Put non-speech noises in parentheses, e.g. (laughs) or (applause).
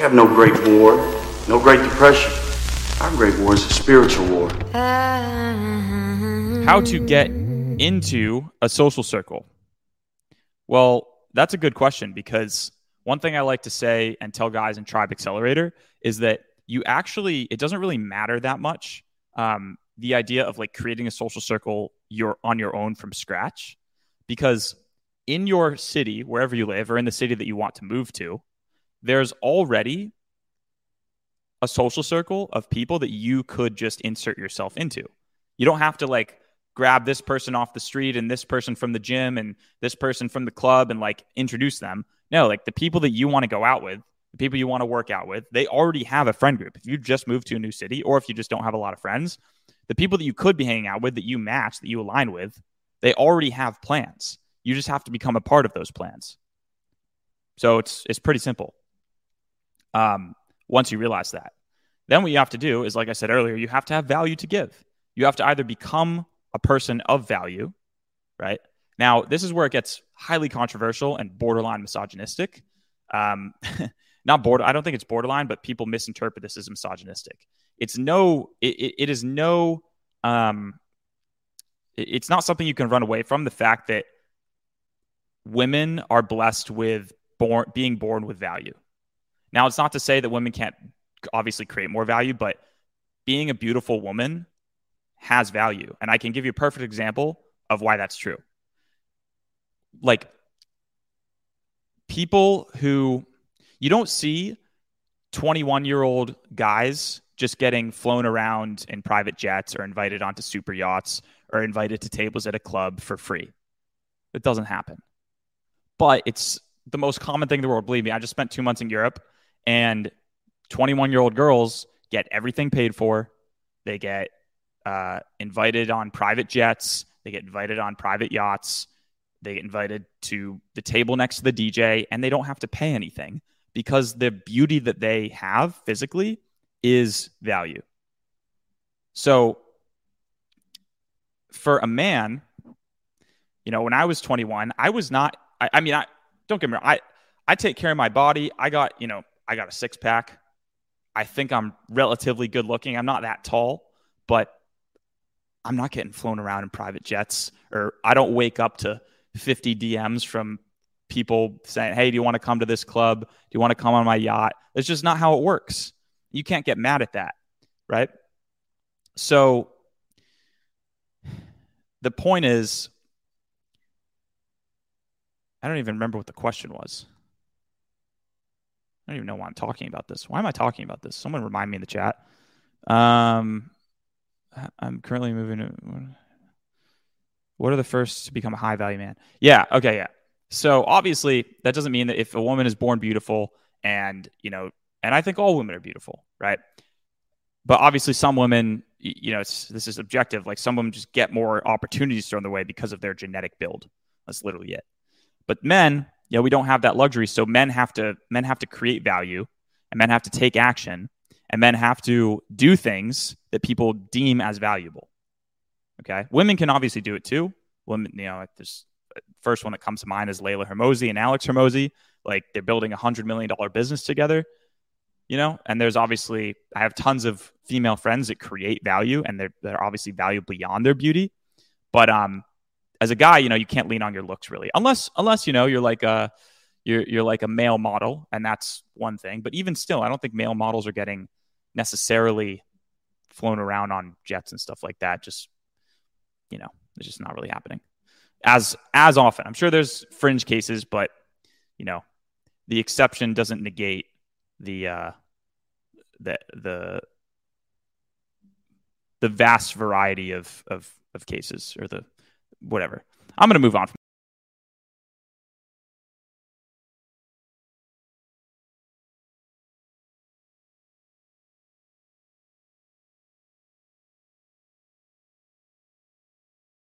We have no great war, no great depression. Our great war is a spiritual war. How to get into a social circle? Well, that's a good question because one thing I like to say and tell guys in Tribe Accelerator is that you actually, it doesn't really matter that much. Um, the idea of like creating a social circle you're on your own from scratch because in your city, wherever you live, or in the city that you want to move to, there's already a social circle of people that you could just insert yourself into. You don't have to like grab this person off the street and this person from the gym and this person from the club and like introduce them. No, like the people that you want to go out with, the people you want to work out with, they already have a friend group. If you just moved to a new city or if you just don't have a lot of friends, the people that you could be hanging out with that you match, that you align with, they already have plans. You just have to become a part of those plans. So it's it's pretty simple. Um, once you realize that, then what you have to do is, like I said earlier, you have to have value to give. You have to either become a person of value, right? Now, this is where it gets highly controversial and borderline misogynistic. Um, (laughs) not border. I don't think it's borderline, but people misinterpret this as misogynistic. It's no. It, it, is no. Um, it, it's not something you can run away from. The fact that women are blessed with born being born with value. Now, it's not to say that women can't obviously create more value, but being a beautiful woman has value. And I can give you a perfect example of why that's true. Like people who you don't see 21 year old guys just getting flown around in private jets or invited onto super yachts or invited to tables at a club for free. It doesn't happen. But it's the most common thing in the world. Believe me, I just spent two months in Europe and 21 year old girls get everything paid for. They get uh, invited on private jets. They get invited on private yachts. They get invited to the table next to the DJ, and they don't have to pay anything because the beauty that they have physically is value. So, for a man, you know, when I was 21, I was not. I, I mean, I don't get me wrong. I I take care of my body. I got you know, I got a six pack. I think I'm relatively good looking. I'm not that tall, but I'm not getting flown around in private jets, or I don't wake up to 50 DMs from people saying, Hey, do you want to come to this club? Do you want to come on my yacht? It's just not how it works. You can't get mad at that, right? So the point is, I don't even remember what the question was. I don't even know why I'm talking about this. Why am I talking about this? Someone remind me in the chat. Um, I'm currently moving to. What are the first to become a high value man? Yeah. Okay. Yeah. So obviously, that doesn't mean that if a woman is born beautiful and, you know, and I think all women are beautiful, right? But obviously, some women, you know, this is objective. Like some women just get more opportunities thrown their way because of their genetic build. That's literally it. But men, you know, we don't have that luxury. So men have to men have to create value, and men have to take action, and men have to do things that people deem as valuable. Okay, women can obviously do it too. Women, you know, this first one that comes to mind is Leila Hormozi and Alex Hormozi. Like they're building a hundred million dollar business together. You know, and there's obviously I have tons of female friends that create value, and they're they're obviously valuable beyond their beauty. But um, as a guy, you know, you can't lean on your looks really, unless unless you know you're like a you're you're like a male model, and that's one thing. But even still, I don't think male models are getting necessarily flown around on jets and stuff like that. Just you know, it's just not really happening as as often. I'm sure there's fringe cases, but you know, the exception doesn't negate the uh, the the the vast variety of of of cases or the whatever. I'm going to move on.